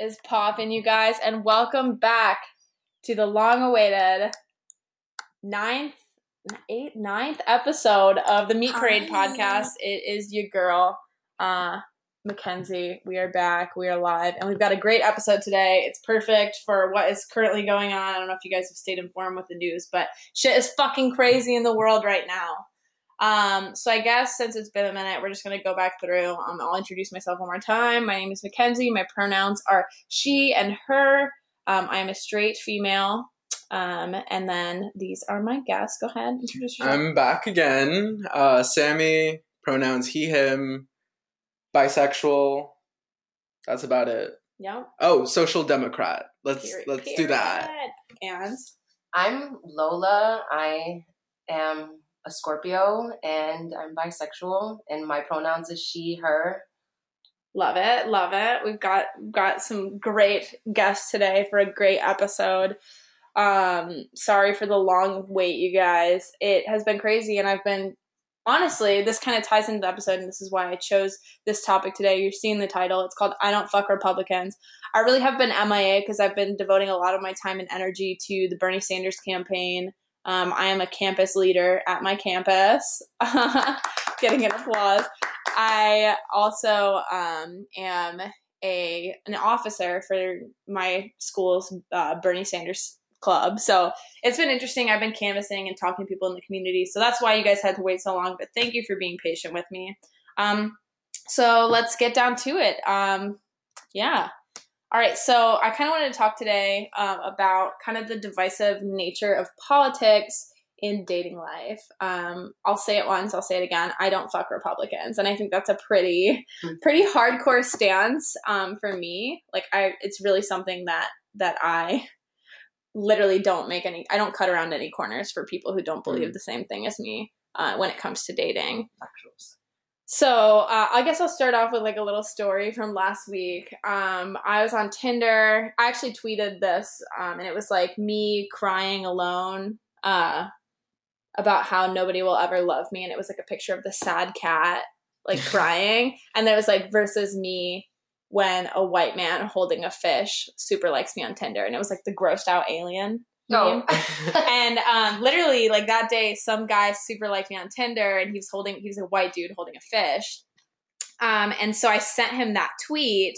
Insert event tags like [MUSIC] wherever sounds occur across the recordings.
Is popping, you guys? And welcome back to the long-awaited ninth, eighth, ninth episode of the Meat Parade Hi. podcast. It is your girl, uh, Mackenzie. We are back. We are live, and we've got a great episode today. It's perfect for what is currently going on. I don't know if you guys have stayed informed with the news, but shit is fucking crazy in the world right now. Um, so I guess since it's been a minute, we're just gonna go back through. Um, I'll introduce myself one more time. My name is Mackenzie. My pronouns are she and her. Um, I am a straight female. Um, and then these are my guests. Go ahead, introduce yourself. I'm back again. Uh, Sammy, pronouns he, him, bisexual. That's about it. yep. Oh, social democrat. Let's Period. let's do that. And I'm Lola. I am a Scorpio and I'm bisexual and my pronouns is she, her. love it, love it. We've got got some great guests today for a great episode. Um, sorry for the long wait, you guys. It has been crazy, and I've been honestly. This kind of ties into the episode, and this is why I chose this topic today. You're seeing the title. It's called "I Don't Fuck Republicans." I really have been MIA because I've been devoting a lot of my time and energy to the Bernie Sanders campaign. Um, I am a campus leader at my campus, [LAUGHS] getting an applause. I also um, am a an officer for my school's uh, Bernie Sanders club. So it's been interesting. I've been canvassing and talking to people in the community. So that's why you guys had to wait so long. But thank you for being patient with me. Um, so let's get down to it. Um, yeah. All right. So I kind of wanted to talk today um, about kind of the divisive nature of politics in dating life. Um, I'll say it once, I'll say it again. I don't fuck Republicans, and I think that's a pretty, [LAUGHS] pretty hardcore stance um, for me. Like, I, it's really something that that I literally don't make any. I don't cut around any corners for people who don't believe Mhm. the same thing as me uh, when it comes to dating. Actuals. So uh, I guess I'll start off with like a little story from last week. Um, I was on Tinder. I actually tweeted this, um, and it was like me crying alone uh, about how nobody will ever love me, and it was like a picture of the sad cat like [LAUGHS] crying, and then it was like versus me when a white man holding a fish super likes me on Tinder, and it was like the grossed out alien. Meme Oh. [LAUGHS] and um, literally like that day some guy super liked me on tinder and he was holding he was a white dude holding a fish um, and so i sent him that tweet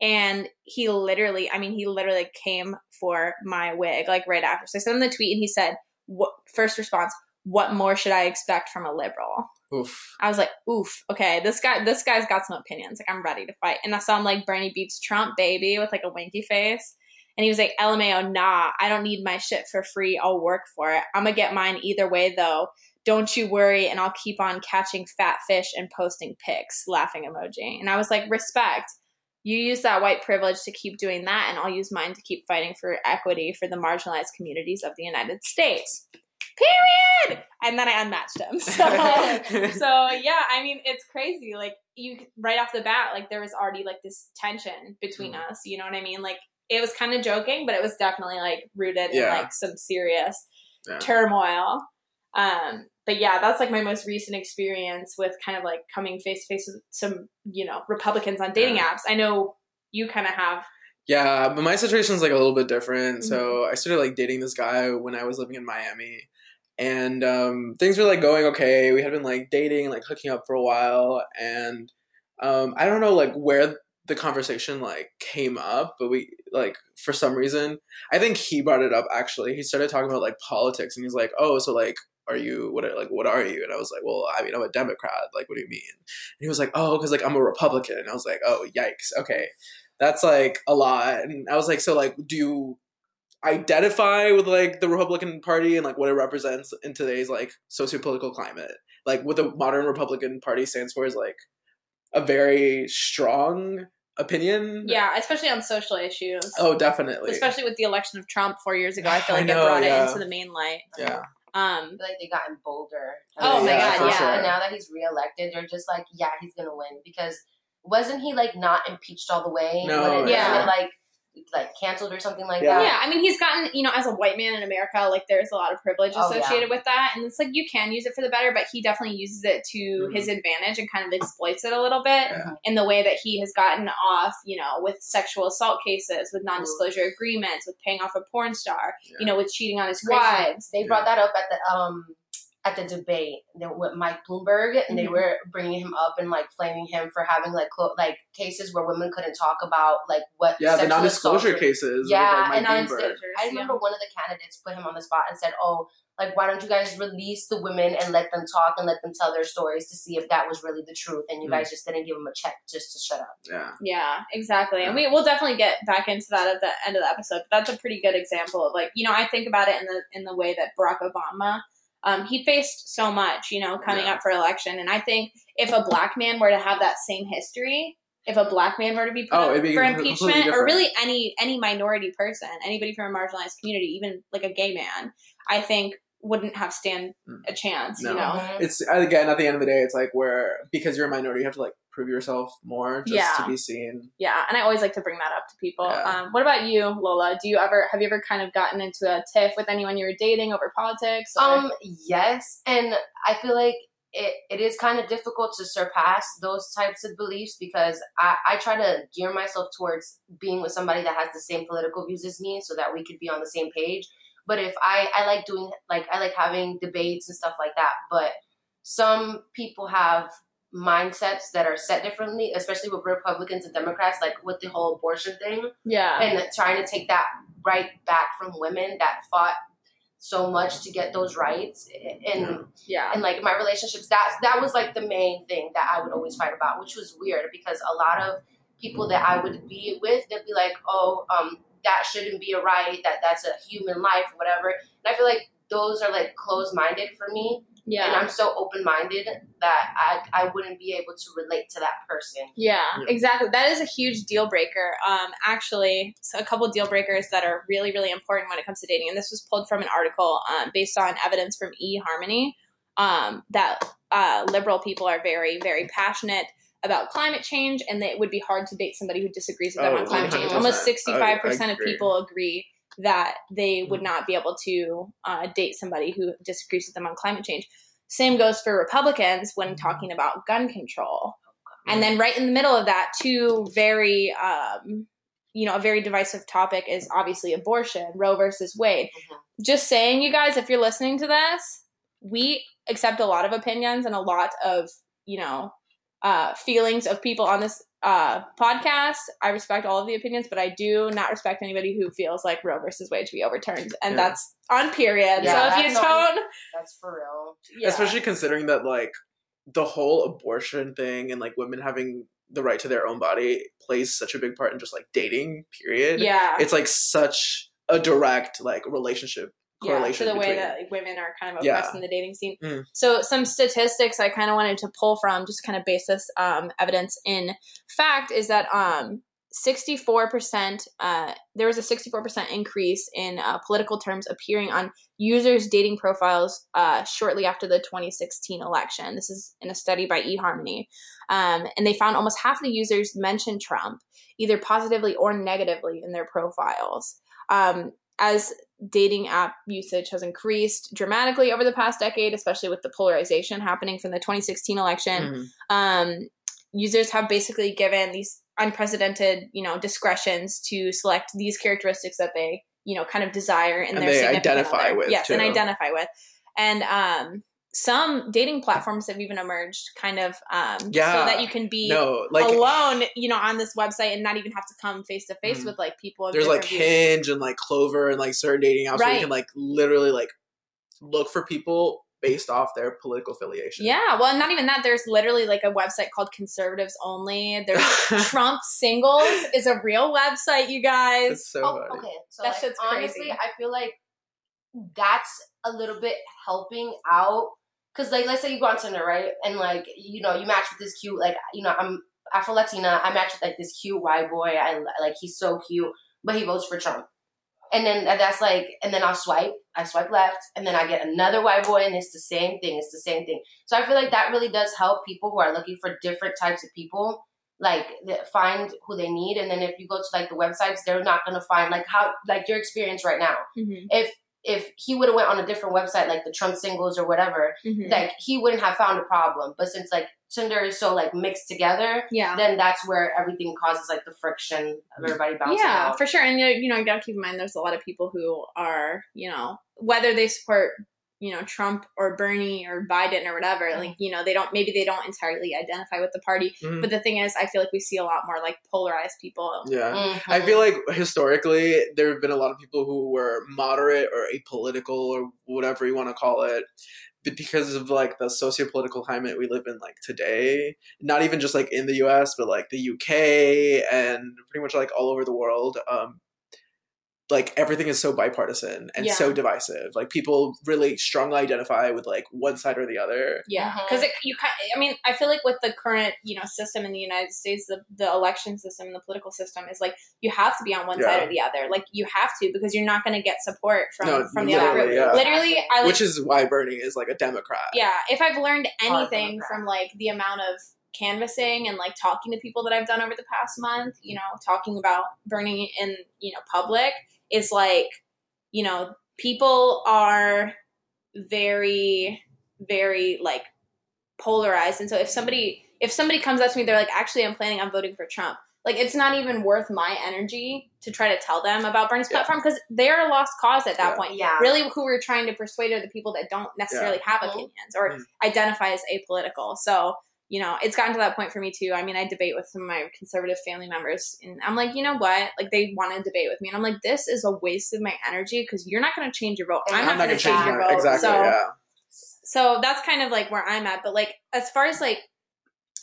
and he literally i mean he literally came for my wig like right after so i sent him the tweet and he said what first response what more should i expect from a liberal Oof. I was like, oof, okay, this guy this guy's got some opinions. Like I'm ready to fight. And I saw him like Bernie beats Trump, baby, with like a winky face. And he was like, LMAO, nah, I don't need my shit for free. I'll work for it. I'm gonna get mine either way though. Don't you worry, and I'll keep on catching fat fish and posting pics, laughing emoji. And I was like, respect. You use that white privilege to keep doing that, and I'll use mine to keep fighting for equity for the marginalized communities of the United States. Period. And then I unmatched him. [LAUGHS] So [LAUGHS] so yeah, I mean it's crazy. Like you right off the bat, like there was already like this tension between Mm. us. You know what I mean? Like it was kind of joking, but it was definitely like rooted in like some serious Yeah. turmoil. Um, but yeah, that's like my most recent experience with kind of like coming face to face with some, you know, Republicans on dating Yeah. apps. I know you kind of have. Yeah, but my situation's like a little bit different. Mm-hmm. So I started like dating this guy when I was living in Miami. And um, things were like going okay. We had been like dating, like hooking up for a while, and um, I don't know like where the conversation like came up, but we like for some reason I think he brought it up actually. He started talking about like politics, and he's like, "Oh, so like, are you what? Are, like, what are you?" And I was like, "Well, I mean, I'm a Democrat. Like, what do you mean?" And he was like, "Oh, because like I'm a Republican." And I was like, "Oh, yikes. Okay." that's like a lot and i was like so like do you identify with like the republican party and like what it represents in today's like socio-political climate like what the modern republican party stands for is like a very strong opinion Yeah, especially on social issues. oh definitely Especially with the election of Trump four years ago. I feel I like know, it brought yeah. it into the main light. yeah Um, I feel like they got gotten bolder. Oh my God, And yeah. And now that he's reelected, they're just like, yeah, he's gonna win because wasn't he like not impeached all the way? No, it- yeah. it, like like canceled or something like Yeah. that. Yeah, I mean, he's gotten, you know, as a white man in America, like there's a lot of privilege Oh, yeah. associated with that. And it's like you can use it for the better, but he definitely uses it to Mhm. his advantage and kind of exploits it a little bit Yeah. in the way that he has gotten off, you know, with sexual assault cases, with non disclosure agreements, with paying off a porn star, you know, with cheating on his wives. They brought that up at the um at the debate they- with Mike Bloomberg, and they Mhm. were bringing him up and like flaming him for having like clo- like cases where women couldn't talk about like what Yeah, the non-disclosure assault- cases. Yeah, with, like, Mike and Bloomberg. non-disclosures, I yeah. remember one of the candidates put him on the spot and said, "Oh, like why don't you guys release the women and let them talk and let them tell their stories to see if that was really the truth?" And you Mm. guys just didn't give them a check just to shut up. Yeah. Yeah, exactly. And we will definitely get back into that at the end of the episode. But that's a pretty good example of like, you know, I think about it in the in the way that Barack Obama, um, he faced so much, you know, coming Yeah. up for election. And I think if a black man were to have that same history, if a black man were to be put Oh, up for impeachment, or really any any minority person, anybody from a marginalized community, even like a gay man, I think wouldn't have stand a chance, No. you know. It's again at the end of the day, it's like where because you're a minority, you have to like prove yourself more just Yeah. to be seen. Yeah, and I always like to bring that up to people. Yeah. Um, what about you, Lola? Do you ever have you ever kind of gotten into a tiff with anyone you were dating over politics? or- Um, yes, and I feel like it, it is kind of difficult to surpass those types of beliefs because I, I try to gear myself towards being with somebody that has the same political views as me so that we could be on the same page. But if I, I like doing like I like having debates and stuff like that, but some people have mindsets that are set differently, especially with Republicans and Democrats, like with the whole abortion thing. Yeah, and trying to take that right back from women that fought so much to get those rights. And yeah, and like my relationships that that was like the main thing that I would always fight about which was weird because a lot of people that I would be with they'd be like oh um that shouldn't be a right that that's a human life whatever and I feel like those are like closed minded for me Yeah. and I'm so open minded that I I wouldn't be able to relate to that person yeah, Yeah. exactly. That is a huge deal breaker. Um, actually, so a couple deal breakers that are really, really important when it comes to dating, and this was pulled from an article um, based on evidence from eHarmony um, that uh, liberal people are very, very passionate about climate change, and that it would be hard to date somebody who disagrees with them Oh, on climate change. 100%. Almost sixty-five I- I percent of people agree that they would not be able to uh, date somebody who disagrees with them on climate change. Same goes for Republicans when talking about gun control. And then right in the middle of that, two very, um, you know, a very divisive topic is obviously abortion, Roe versus Wade. Mhm. Just saying, you guys, if you're listening to this, we accept a lot of opinions and a lot of, you know, uh, feelings of people on this uh, podcast. I respect all of the opinions, but I do not respect anybody who feels like Roe versus Wade should be overturned, and Yeah. that's on period. Yeah, so if you that's on- don't, that's for real yeah. Especially considering that like the whole abortion thing and like women having the right to their own body plays such a big part in just like dating, period. yeah, It's like such a direct like relationship yeah, to correlation the way that like, women are kind of Yeah. oppressed in the dating scene. Mm. So some statistics I kind of wanted to pull from, just kind of base this um, evidence in fact, is that um, 64%, uh, there was a 64% increase in uh, political terms appearing on users' dating profiles uh, shortly after the 2016 election. This is in a study by eHarmony. Um, and they found almost half the users mentioned Trump, either positively or negatively in their profiles. Um, as dating app usage has increased dramatically over the past decade, especially with the polarization happening from the 2016 election. Mhm. Um, users have basically given these unprecedented, you know, discretions to select these characteristics that they, you know, kind of desire in And their they identify other. with, Yes, and identify with, and um, some dating platforms have even emerged, kind of, um, so that you can be No, like alone, you know, on this website and not even have to come face to face with like people. There's like views. Hinge and like Clover and like certain dating apps where you can like literally like look for people based off their political affiliation. Yeah, well, not even that. There's literally like a website called Conservatives Only. There's [LAUGHS] Trump Singles is a real website, you guys. It's so oh, funny. okay. So That like, shit's honestly, crazy. I feel like that's a little bit helping out. Cause like, let's say you go on Tinder, right? And like, you know, you match with this cute, like, you know, I'm Afro Latina. I match with like this cute white boy. I like, he's so cute, but he votes for Trump. And then that's like, and then I'll swipe. I swipe left, and then I get another white boy, and it's the same thing. It's the same thing. So I feel like that really does help people who are looking for different types of people. like find who they need and then if you go to like the websites they're not going to find like how like your experience right now Mhm. if if he would have went on a different website like the trump singles or whatever Mhm. like he wouldn't have found a problem but since like tinder is so like mixed together yeah. then that's where everything causes like the friction of everybody bouncing Yeah, out. for sure. And you you know, you gotta keep in mind there's a lot of people who are, you know, whether they support, you know, Trump or Bernie or Biden or whatever, Mm-hmm. like, you know, they don't maybe they don't entirely identify with the party. Mhm. But the thing is, I feel like we see a lot more like polarized people. Yeah. Mhm. I feel like historically there have been a lot of people who were moderate or apolitical or whatever you want to call it but because of like the socio-political climate we live in like today not even just like in the US but like the UK and pretty much like all over the world um like everything is so bipartisan and Yeah. so divisive like people really strongly identify with like one side or the other Yeah, mm-hmm. because you kind. I mean, I feel like with the current, you know, system in the United States, the the election system, and the political system is like you have to be on one Yeah. side or the other. Like you have to because you're not going to get support from No, from the other literally, group. yeah. Literally, I like which is why Bernie is like a democrat yeah if i've learned anything from like the amount of canvassing and like talking to people that i've done over the past month you know talking about bernie in you know public is like you know people are very very like polarized and so if somebody if somebody comes up to me they're like actually i'm planning on voting for trump like it's not even worth my energy to try to tell them about bernie's Yeah. platform because they're a lost cause at that Yeah. point Yeah. really who we're trying to persuade are the people that don't necessarily have Mhm. opinions or Mhm. identify as apolitical. So, you know, it's gotten to that point for me too. I mean, I debate with some of my conservative family members and I'm like, you know what? Like they want to debate with me and I'm like, this is a waste of my energy because you're not going to change your vote. I'm, I'm not, not going to change your vote. exactly so, yeah so that's kind of like where I'm at. But like, as far as like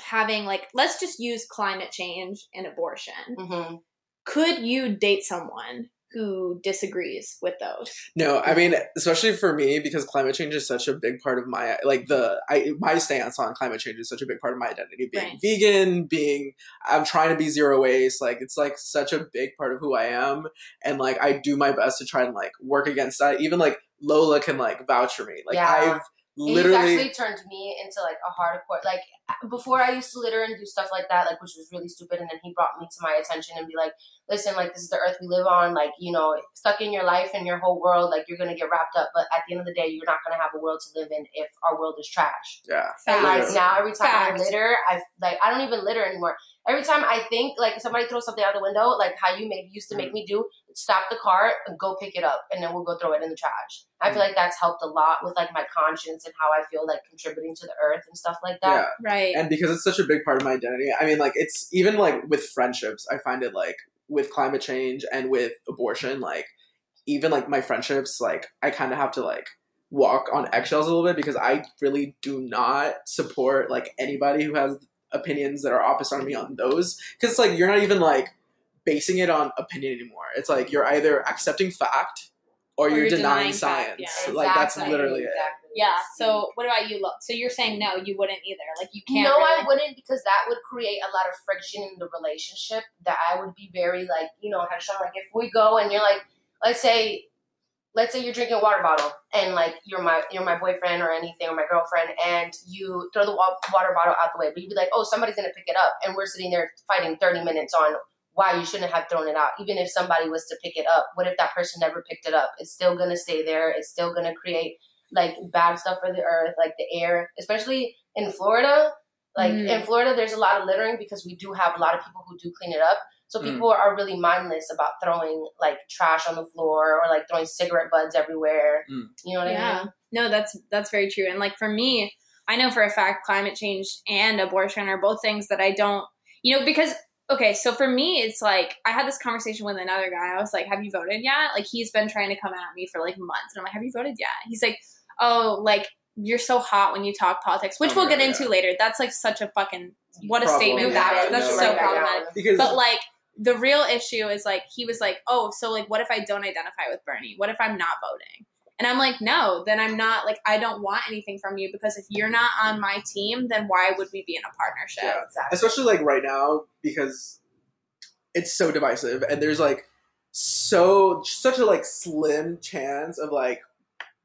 having like, let's just use climate change and abortion. Mhm. Could you date someone who disagrees with those? No, I mean, especially for me, because climate change is such a big part of my like the I my stance on climate change is such a big part of my identity. Being Right. vegan, being I'm trying to be zero waste, like it's like such a big part of who I am, and like I do my best to try and like work against that. Even like Lola can like vouch for me. Like Yeah. I've He's literally actually turned me into like a hardcore like before I used to litter and do stuff like that, like which was really stupid and then he brought me to my attention and be like, Listen, like this is the earth we live on, like, you know, stuck in your life and your whole world, like you're gonna get wrapped up, but at the end of the day you're not gonna have a world to live in if our world is trash. yeah. And like Yeah. now every time Fact. I litter, I like I don't even litter anymore. Every time I think like somebody throws something out the window, like how you maybe used to make mm. me do, stop the car and go pick it up and then we'll go throw it in the trash. I feel mm. like that's helped a lot with like my conscience and how I feel like contributing to the earth and stuff like that. Yeah. that. Right. and because it's such a big part of my identity i mean like it's even like with friendships i find it like with climate change and with abortion like even like my friendships like i kind of have to like walk on eggshells a little bit because i really do not support like anybody who has opinions that are opposite on me on those because it's like you're not even like basing it on opinion anymore it's like you're either accepting fact or, Or you're, you're denying, denying science yeah. like that's Exactly, literally it. Yeah. So what about you, Lo? So you're saying no, you wouldn't either. Like you can't. no, really- I wouldn't because that would create a lot of friction in the relationship. That I would be very like, you know, Hashem, like if we go and you're like, let's say, let's say you're drinking a water bottle and like you're my you're my boyfriend or anything or my girlfriend and you throw the water bottle out the way, but you'd be like, oh, somebody's gonna pick it up, and we're sitting there fighting thirty minutes on why you shouldn't have thrown it out. Even if somebody was to pick it up, what if that person never picked it up? It's still gonna stay there. It's still gonna create like bad stuff for the earth, like the air, especially in Florida. Like Mhm. in Florida, there's a lot of littering because we do have a lot of people who do clean it up. So Mm. people are really mindless about throwing like trash on the floor or like throwing cigarette butts everywhere. Mm. You know what I Yeah. mean? No, that's that's very true. And like for me, I know for a fact climate change and abortion are both things that I don't, you know, because okay, so for me it's like I had this conversation with another guy. I was like, "Have you voted yet?" Like he's been trying to come at me for like months, and I'm like, "Have you voted yet?" He's like, "Oh, like you're so hot when you talk politics," which Oh, we'll get yeah, into yeah. later. That's like such a fucking what a Problem, statement yeah, that I is. That's know, so right? problematic. because But like the real issue is like he was like, "Oh, so like what if I don't identify with Bernie? What if I'm not voting?" And I'm like, "No, then I'm not like I don't want anything from you because if you're not on my team, then why would we be in a partnership?" Yeah. Exactly. especially like right now because it's so divisive and there's like so such a like slim chance of like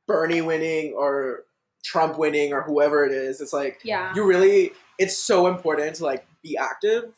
Bernie winning or Trump winning or whoever it is. It's like Yeah. you really it's so important to like be active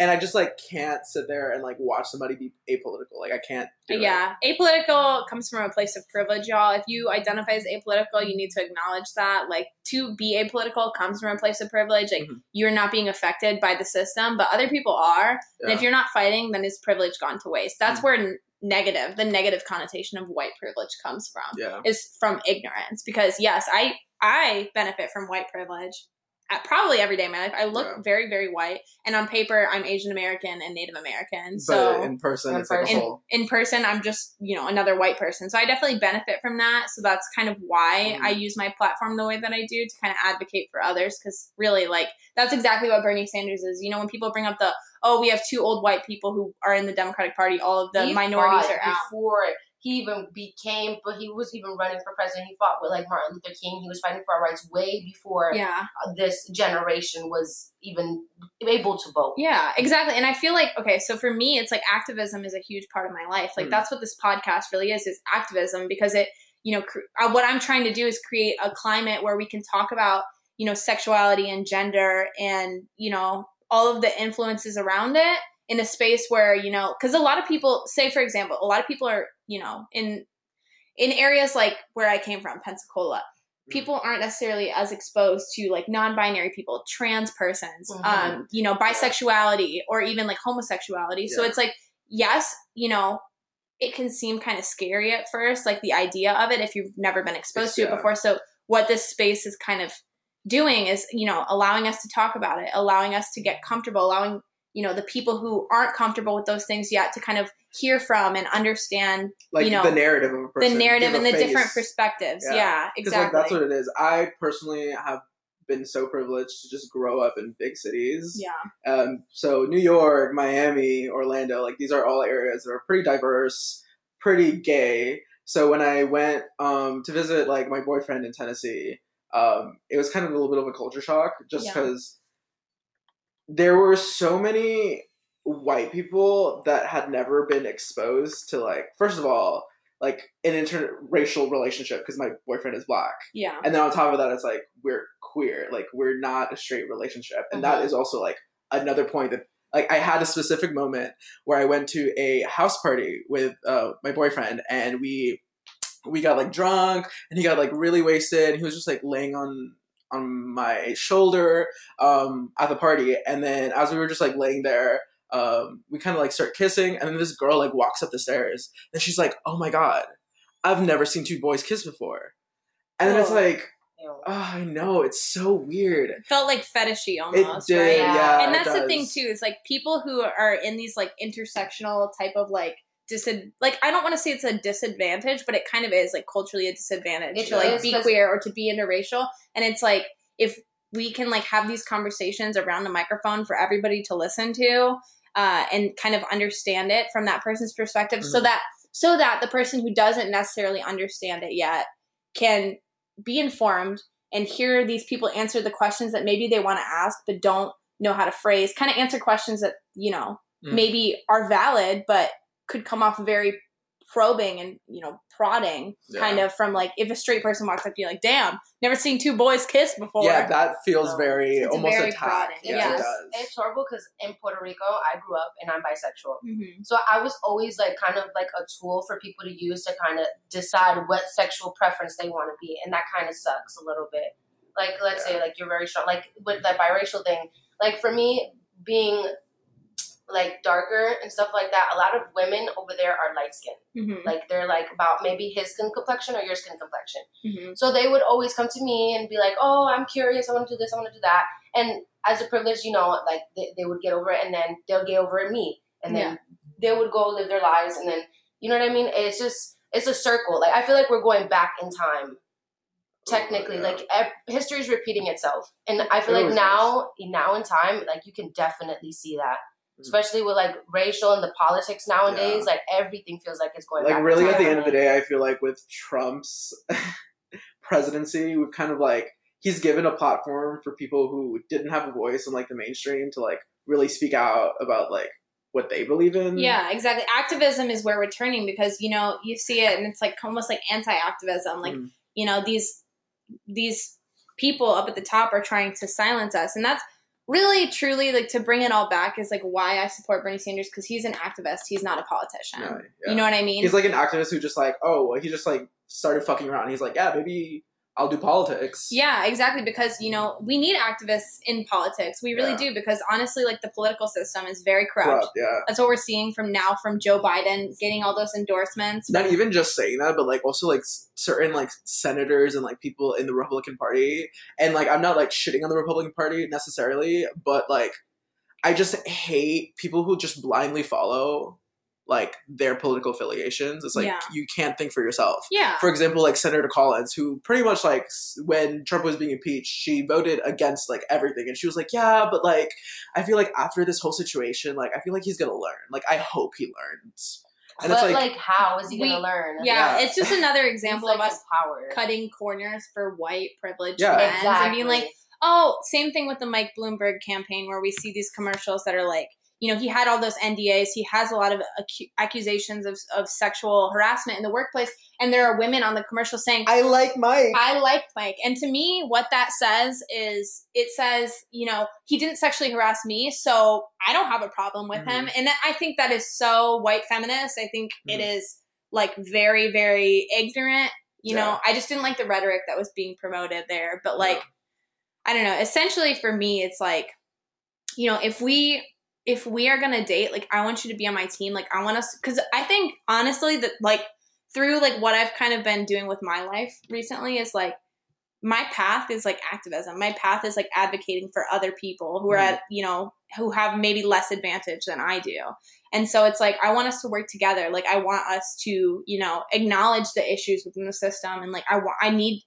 and I just like can't sit there and like watch somebody be apolitical. Like I can't. Do it. Yeah, apolitical comes from a place of privilege, y'all. If you identify as apolitical, you need to acknowledge that. Like to be apolitical comes from a place of privilege. Like Mhm. you're not being affected by the system, but other people are. And if you're not fighting, then it's privilege gone to waste. That's Mhm. where negative, the negative connotation of white privilege comes from. Yeah. Is from ignorance. Because yes, I I benefit from white privilege. At probably every day of my life, I look Yeah. very, very white, and on paper, I'm Asian American and Native American. But So in person, In it's like whole. in person i'm just you know another white person so i definitely benefit from that so that's kind of why Mhm. i use my platform the way that i do to kind of advocate for others because really like that's exactly what bernie sanders is you know when people bring up the oh we have two old white people who are in the democratic party all of the He minorities are out before he even became, but he was even running for president. He fought with like Martin Luther King. He was fighting for our rights way before yeah this generation was even able to vote. Yeah, exactly. And I feel like okay, so for me it's like activism is a huge part of my life. Like Mm. that's what this podcast really is is activism because it, you know, cr- uh, what I'm trying to do is create a climate where we can talk about, you know, sexuality and gender and, you know, all of the influences around it in a space where, you know, cuz a lot of people say for example, a lot of people are, you know, in in areas like where I came from, Pensacola, people aren't necessarily as exposed to like non-binary people trans persons Mhm. um you know bisexuality or even like homosexuality so it's like yes you know it can seem kind of scary at first like the idea of it if you've never been exposed to it Yeah. before so what this space is kind of doing is you know allowing us to talk about it allowing us to get comfortable allowing you know the people who aren't comfortable with those things yet to kind of hear from and understand like you know, the narrative of a person. the narrative and the different perspectives Yeah. yeah, Because exactly like that's what it is. I personally have been so privileged to just grow up in big cities. yeah Um, so New York, Miami, Orlando, like these are all areas that are pretty diverse, pretty gay. So when I went um, to visit like my boyfriend in Tennessee, um, it was kind of a little bit of a culture shock, just Yeah. There were so many white people that had never been exposed to like first of all like an interracial relationship because my boyfriend is black. Yeah. And then on top of that it's like we're queer. Like we're not a straight relationship. And that Mhm. is also like another point that like i had a specific moment where i went to a house party with uh, my boyfriend and we we got like drunk and he got like really wasted he was just like laying on on my shoulder um at the party and then as we were just like laying there um we kind of like start kissing and then this girl like walks up the stairs and she's like oh my god i've never seen two boys kiss before and then it's Oh. like Oh, I know. It's so weird. It felt like fetishy It almost, did, right? Yeah. yeah. and it that's the thing too is like people who are in these like intersectional type of like disad like I don't want to say it's a disadvantage, but it kind of is like culturally a disadvantage It to like be queer or to be interracial. And it's like if we can like have these conversations around the microphone for everybody to listen to uh, and kind of understand it from that person's perspective, so Mhm. that so that the person who doesn't necessarily understand it yet can be informed and hear these people answer the questions that maybe they want to ask but don't know how to phrase kind of answer questions that you know Mm. maybe are valid but could come off very probing and you know prodding kind of from like if a straight person walks up to you like damn never seen two boys kiss before Yeah, that feels No. very It's a almost very attack. prodding, Yeah, yes. it It's, does. it's horrible because in Puerto Rico, I grew up and I'm bisexual. Mhm. So I was always like kind of like a tool for people to use to kind of decide what sexual preference they want to be, and that kind of sucks a little bit. Like let's say like you're very strong, like with that biracial thing. Like for me, being like darker and stuff like that, a lot of women over there are light skinned. Mhm. Like they're like about maybe his skin complexion or your skin complexion. Mhm. So they would always come to me and be like, "Oh, I'm curious. I want to do this. I want to do that." And as a privilege, you know, like they, they would get over it, and then they'll get over it me, and then they would go live their lives, and then you know what I mean. It's just it's a circle. Like I feel like we're going back in time. Technically, yeah. like history is repeating itself, and I feel It like always now, now in time, like you can definitely see that. Especially with like racial and the politics nowadays. Like everything feels like it's going like back. really at the end of the day i feel like with trump's [LAUGHS] presidency we've kind of like he's given a platform for people who didn't have a voice in like the mainstream to like really speak out about like what they believe in Yeah, exactly. Activism is where we're turning because you know you see it, and it's like almost like anti-activism. Like Mhm. you know these these people up at the top are trying to silence us, and that's really truly like to bring it all back is like why I support Bernie Sanders because he's an activist. He's not a politician. No, yeah. You know what I mean? He's like an activist who just like, oh, well, he just like started fucking around. He's like, yeah, maybe I'll do politics. Yeah, exactly. Because, you know, we need activists in politics. We really Yeah. do. Because honestly, like the political system is very corrupt. Corrupt, yeah. That's what we're seeing from now from Joe Biden getting all those endorsements. Not even just saying that, but like also like certain like senators and like people in the Republican Party, and like I'm not like shitting on the Republican Party necessarily, but like I just hate people who just blindly follow like their political affiliations. It's like Yeah. you can't think for yourself. Yeah. For example, like Senator Collins, who pretty much like when Trump was being impeached, she voted against like everything, and she was like, "Yeah, but like I feel like after this whole situation, like I feel like he's gonna learn. Like I hope he learns." And but it's like, like, how is he gonna learn? yeah, Yeah. it's just another example like, of us empowered. cutting corners for white privileged Yeah. men exactly. and being like, oh, same thing with the Mike Bloomberg campaign where we see these commercials that are like, you know, he had all those NDAs. He has a lot of accusations of, of sexual harassment in the workplace. And there are women on the commercial saying, I like Mike. I like Mike. And to me, what that says is it says, you know, he didn't sexually harass me, so I don't have a problem with him. And I think that is so white feminist. I think it Mhm. is like very, very ignorant. You Yeah. know, I just didn't like the rhetoric that was being promoted there. But like, Yeah. I don't know. Essentially for me, it's like, you know, if we if we are gonna date, like I want you to be on my team. Like I want us because I think honestly that like through like what I've kind of been doing with my life recently is like my path is like activism. My path is like advocating for other people who are at, you know, who have maybe less advantage than I do. And so it's like I want us to work together. Like I want us to, you know, acknowledge the issues within the system and like I want I need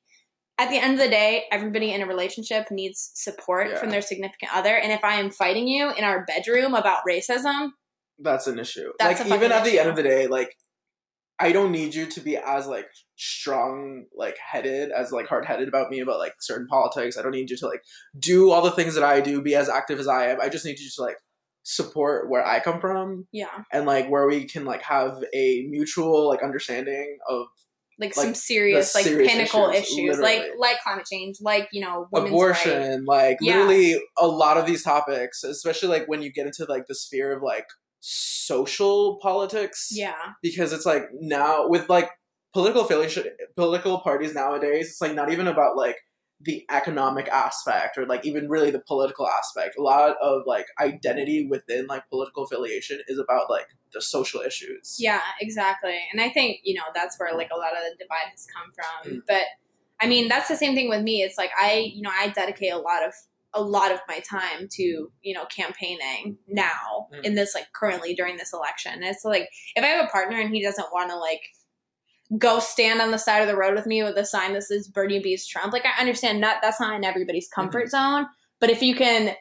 at the end of the day, everybody in a relationship needs support Yeah. from their significant other. And if I am fighting you in our bedroom about racism, That's an issue. That's like even at the end of the day, like I don't need you to be as like strong, like headed, as like hard headed about me about like certain politics. I don't need you to like do all the things that I do, be as active as I am. I just need you to like support where I come from yeah, and like where we can like have a mutual like understanding of like, Like, some serious, like serious pinnacle issues, issues, like like climate change, like you know, abortion, like Yeah. literally a lot of these topics, especially like when you get into like the sphere of like social politics. Yeah, because it's like now with like political affiliation political parties nowadays it's like not even about like the economic aspect or like even really the political aspect a lot of like identity within like political affiliation is about like the social issues Yeah, exactly. And I think, you know, that's where like a lot of the divide has come from. Mm. But I mean, that's the same thing with me. It's like I, you know, I dedicate a lot of a lot of my time to, you know, campaigning now Mm. in this like currently during this election. And it's like if I have a partner and he doesn't want to like go stand on the side of the road with me with a sign that says Bernie beats Trump, like I understand that that's not in everybody's mm-hmm. comfort zone. But if you can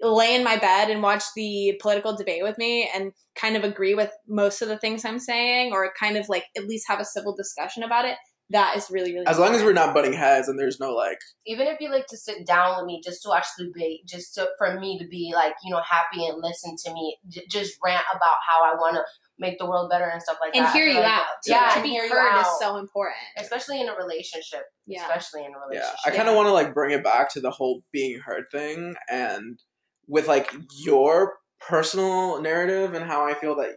lay in my bed and watch the political debate with me and kind of agree with most of the things I'm saying or kind of like at least have a civil discussion about it, that is really, really as long as we're not butting heads and there's no like even if you like to sit down with me just to watch the debate, just to, for me to be like, you know, happy and listen to me, j- just rant about how I want to make the world better and stuff like and that. And hear you like- out. Yeah, to be hear heard is so important. especially in a relationship. Yeah. Especially in a relationship. yeah relationship. i kind of want to like bring it back to the whole being heard thing and with like your personal narrative and how i feel that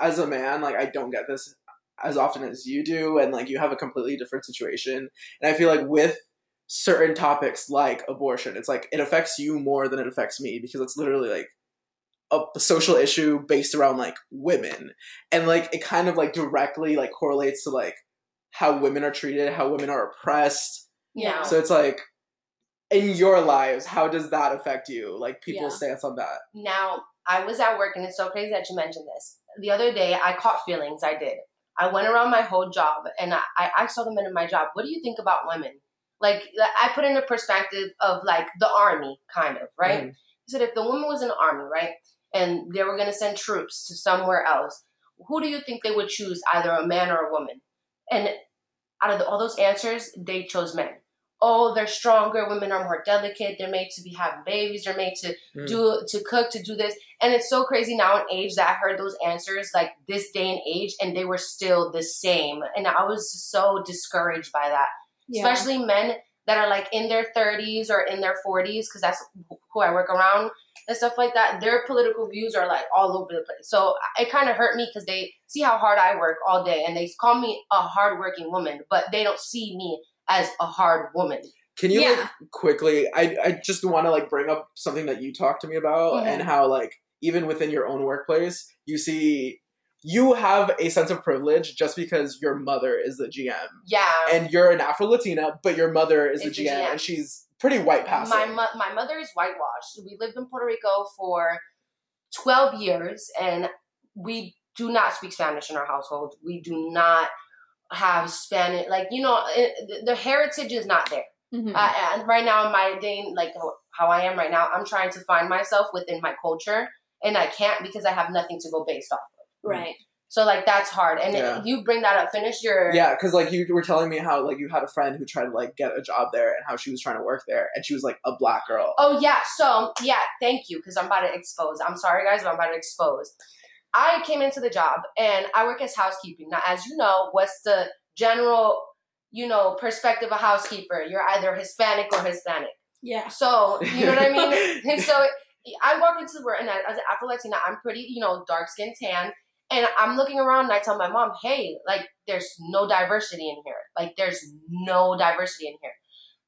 as a man like i don't get this as often as you do and like you have a completely different situation and i feel like with certain topics like abortion it's like it affects you more than it affects me because it's literally like a social issue based around like women and like it kind of like directly like correlates to like how women are treated how women are oppressed Yeah. so it's like in your lives how does that affect you like people's Yeah. stance on that Now, I was at work, and it's so crazy that you mentioned this. The other day, I caught feelings. I did. I went around my whole job, and I, I asked all the men in my job, "What do you think about women?" Like, I put in a perspective of like the army, kind of, right? Mm. I said, if the woman was in the army, right, and they were going to send troops to somewhere else, who do you think they would choose, either a man or a woman? And out of the, all those answers, they chose men. Oh, they're stronger. Women are more delicate. They're made to be having babies. They're made to Mm. do to cook to do this. And it's so crazy now in age that I heard those answers like this day and age, and they were still the same. And I was so discouraged by that Yeah. especially men that are like in their 30s or in their 40s because that's who I work around and stuff like that. Their political views are like all over the place. So it kind of hurt me because they see how hard I work all day and they call me a hardworking woman, but they don't see me as a hard woman. Can you Yeah. like quickly? I I just want to like bring up something that you talked to me about Mhm. and how like even within your own workplace, you see you have a sense of privilege just because your mother is the GM Yeah. and you're an Afro Latina, but your mother is the Is the GM, GM. and she's pretty white passing. My mo- my mother is whitewashed. We lived in Puerto Rico for twelve years, and we do not speak Spanish in our household. We do not have Spanish, like you know, it, the- the heritage is not there. Mhm. Uh, and right now, in my day, like how- how I am right now, I'm trying to find myself within my culture, and I can't because I have nothing to go based off of. right. So like that's hard. And Yeah. you bring that up. Finish your yeah, because like you were telling me how like you had a friend who tried to like get a job there and how she was trying to work there, and she was like a black girl. Oh yeah, so um, yeah, thank you because I'm about to expose. I'm sorry guys, but I'm about to expose. I came into the job and I work as housekeeping. Now, as you know, what's the general, you know, perspective of housekeeper? You're either Hispanic or Hispanic. Yeah. So you know what I mean. [LAUGHS] So I walk into the work, and as an Afro Latina, I'm pretty, you know, dark skin, tan, and I'm looking around, and I tell my mom, "Hey, like, there's no diversity in here. Like, there's no diversity in here."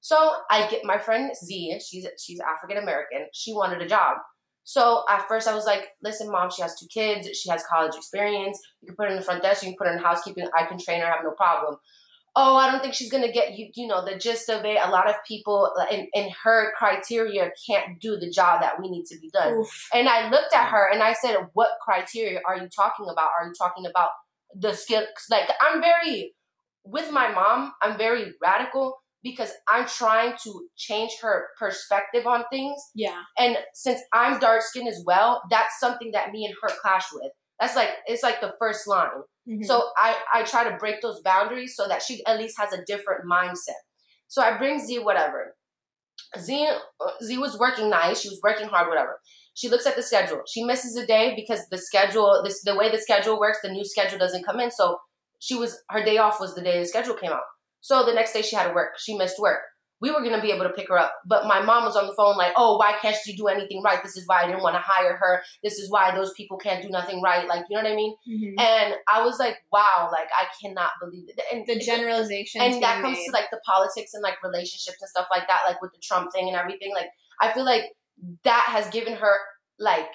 So I get my friend Z. She's she's African American. She wanted a job. So at first I was like, "Listen, mom, she has two kids. She has college experience. You can put her in the front desk. You can put her in housekeeping. I can train her. I have no problem." Oh, I don't think she's gonna get you. You know, the gist of it. A lot of people in, in her criteria can't do the job that we need to be done. Oof. And I looked at her and I said, "What criteria are you talking about? Are you talking about the skill? Like, I'm very with my mom. I'm very radical because I'm trying to change her perspective on things. Yeah. And since I'm dark skinned as well, that's something that me and her clash with. That's like it's like the first line. Mhm. So I, I try to break those boundaries so that she at least has a different mindset. So I bring Z whatever. Z Z was working nice. She was working hard, whatever. She looks at the schedule. She misses a day because the schedule, this the way the schedule works, the new schedule doesn't come in. So she was her day off was the day the schedule came out. So the next day she had to work. She missed work. We were gonna be able to pick her up, but my mom was on the phone like, "Oh, why can't she do anything right? This is why I didn't want to hire her. This is why those people can't do nothing right. Like, you know what I mean?" Mhm. And I was like, wow, like I cannot believe it. And the generalization and that comes to like the politics and like relationships and stuff like that, like with the Trump thing and everything. Like I feel like that has given her like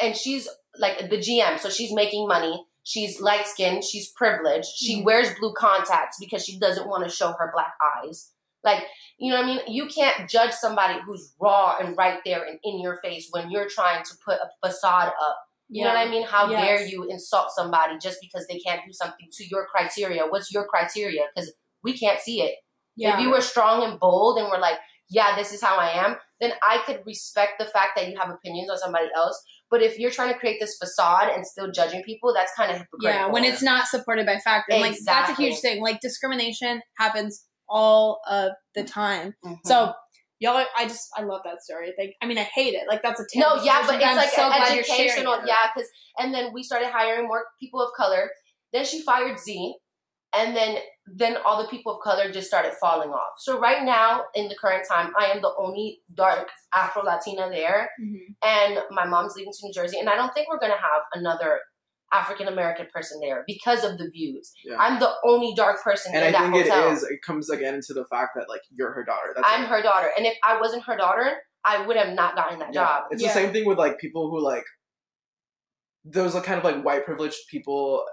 and she's like the GM, so she's making money. She's light skinned, she's privileged, she Mhm. wears blue contacts because she doesn't want to show her black eyes. Like, you know what I mean? You can't judge somebody who's raw and right there and in your face when you're trying to put a facade up you know what I mean? How Yes. dare you insult somebody just because they can't do something to your criteria? What's your criteria? Because we can't see it. Yeah. If you were strong and bold and were like, yeah, this is how I am, then I could respect the fact that you have opinions on somebody else. But if you're trying to create this facade and still judging people, that's kind of hypocritical. yeah, when it's not supported by fact, and like that's a huge thing. Like discrimination happens all of the time. Mhm. So y'all, I just I love that story. Like, I mean, I hate it. Like that's a no, yeah, but it's I'm like so an glad you're educational, yeah. Because and then we started hiring more people of color. Then she fired Z, and then then all the people of color just started falling off. So right now, in the current time, I am the only dark Afro Latina there, Mhm. and my mom's leaving to New Jersey, and I don't think we're gonna have another African American person there because of the views. Yeah. I'm the only dark person and in I that think hotel. it is. It comes again into the fact that like you're her daughter. That's I'm it. her daughter, and if I wasn't her daughter, I would have not gotten that Yeah. job. It's Yeah. the same thing with like people who like those like kind of like white privileged people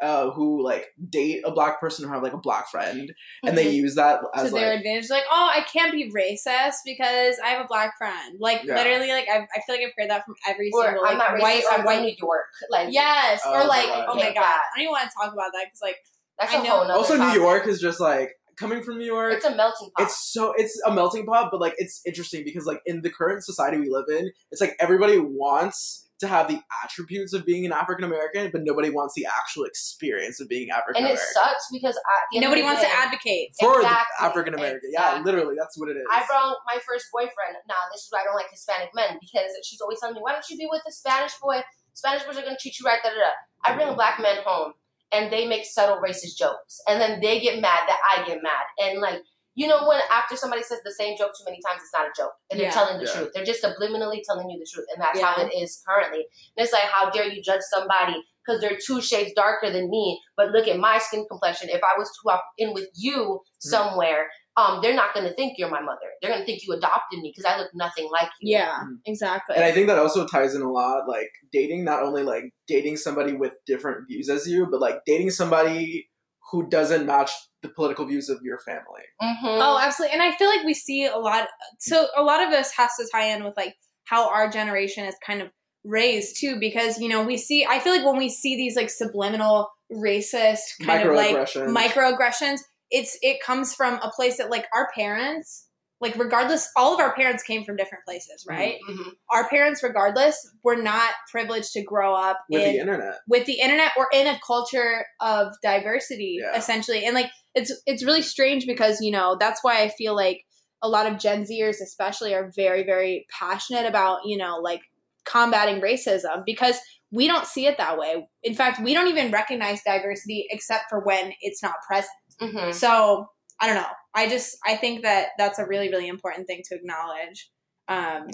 uh, who like date a black person or have like a black friend, and they Mhm. use that to as their like advantage. Like, oh, I can't be racist because I have a black friend. Like, Yeah. literally, like I, I feel like I've heard that from every or single I'm like not white or I'm white. New York. Like Yes, Oh or like, God. oh my Like god. I don't even want to talk about that because like that's I a know. whole nother also New. York is just like coming from New York. It's a melting pot. it's so it's a melting pot, but like it's interesting because like in the current society we live in, it's like everybody wants to have the attributes of being an African American, but nobody wants the actual experience of being African American. and it sucks because at nobody of the wants to advocate. For Exactly, African American, yeah, literally, that's what it is. I brought my first boyfriend. Now this is why I don't like Hispanic men because she's always telling me, "Why don't you be with a Spanish boy? Spanish boys are gonna treat you right." Da da da. I bring a black man home, and they make subtle racist jokes, and then they get mad that I get mad, and like you know when after somebody says the same joke too many times, it's not a joke, and they're Yeah. telling the Yeah. truth. They're just subliminally telling you the truth, and that's how it is currently. And it's like, how dare you judge somebody because they're two shades darker than me? But look at my skin complexion. If I was to walk in with you somewhere, um, they're not gonna think you're my mother. They're gonna think you adopted me because I look nothing like you. Yeah, Mhm. exactly. And I think that also ties in a lot, like dating, not only like dating somebody with different views as you, but like dating somebody who doesn't match the political views of your family. Mm-hmm. Oh, absolutely. And I feel like we see a lot. So a lot of this has to tie in with like how our generation is kind of raised too, because you know we see. I feel like when we see these like subliminal racist kind of like Microaggressions. microaggressions, it's it comes from a place that like our parents. Like regardless, all of our parents came from different places, right? Mhm. Our parents, regardless, were not privileged to grow up with in the internet. with the internet or in a culture of diversity Yeah. essentially and like it's it's really strange because you know that's why i feel like a lot of gen zers especially are very very passionate about you know like combating racism because we don't see it that way in fact we don't even recognize diversity except for when it's not present Mhm. so i don't know. I just i think that that's a really really important thing to acknowledge. Um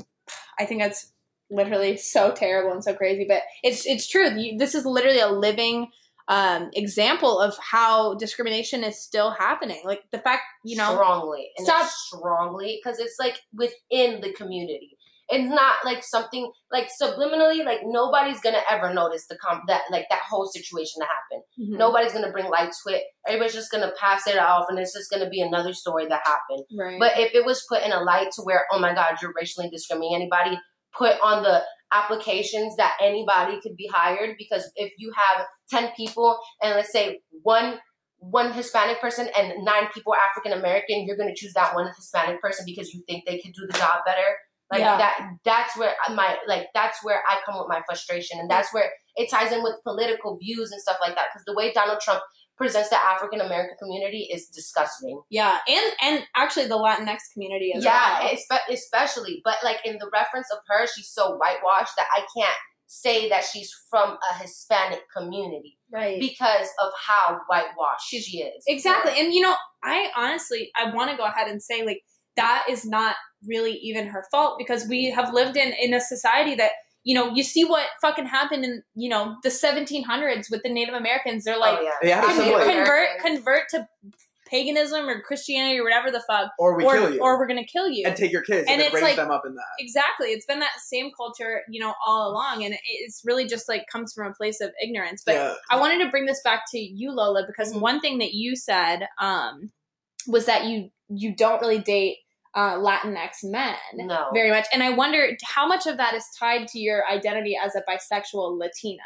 i think that's literally so terrible and so crazy but it's it's true. You- this is literally a living um example of how discrimination is still happening. Like the fact you know strongly. And Stop- strongly because it's like within the community it's not like something like subliminally like nobody's gonna ever notice the com that like that whole situation that happened Mhm. nobody's gonna bring light to it everybody's just gonna pass it off and it's just gonna be another story that happened right but if it was put in a light to where oh my god you're racially discriminating anybody put on the applications that anybody could be hired because if you have 10 people and let's say one one Hispanic person and nine people African American, you're gonna choose that one Hispanic person because you think they could do the job better. Like Yeah. that that's where my like that's where I come with my frustration and that's where it ties in with political views and stuff like that. Because the way Donald Trump presents the African American community is disgusting. yeah and and actually the latinx community as yeah, well espe- especially. But like in the reference of her, she's so whitewashed that I can't say that she's from a Hispanic community right because of how whitewashed She's- she is. Exactly. And you know, I honestly I want to go ahead and say like that is not really even her fault because we have lived in in a society that you know, you see what fucking happened in, you know, the 1700s with the Native Americans. They're like oh, yeah. They had to I'm con- Native assimilate, convert American. convert to paganism or Christianity or whatever the fuck or we or kill you, or we're going to kill you. and take your kids And and, it's raise like- them up in that. Exactly. It's been that same culture, you know, all along. And it's really just like comes from a place of ignorance. But yeah, I wanted to bring this back to you, Lola, because Mhm. one thing that you said um, was that you you don't really date uh, Latinx men No. very much, and I wonder how much of that is tied to your identity as a bisexual Latina.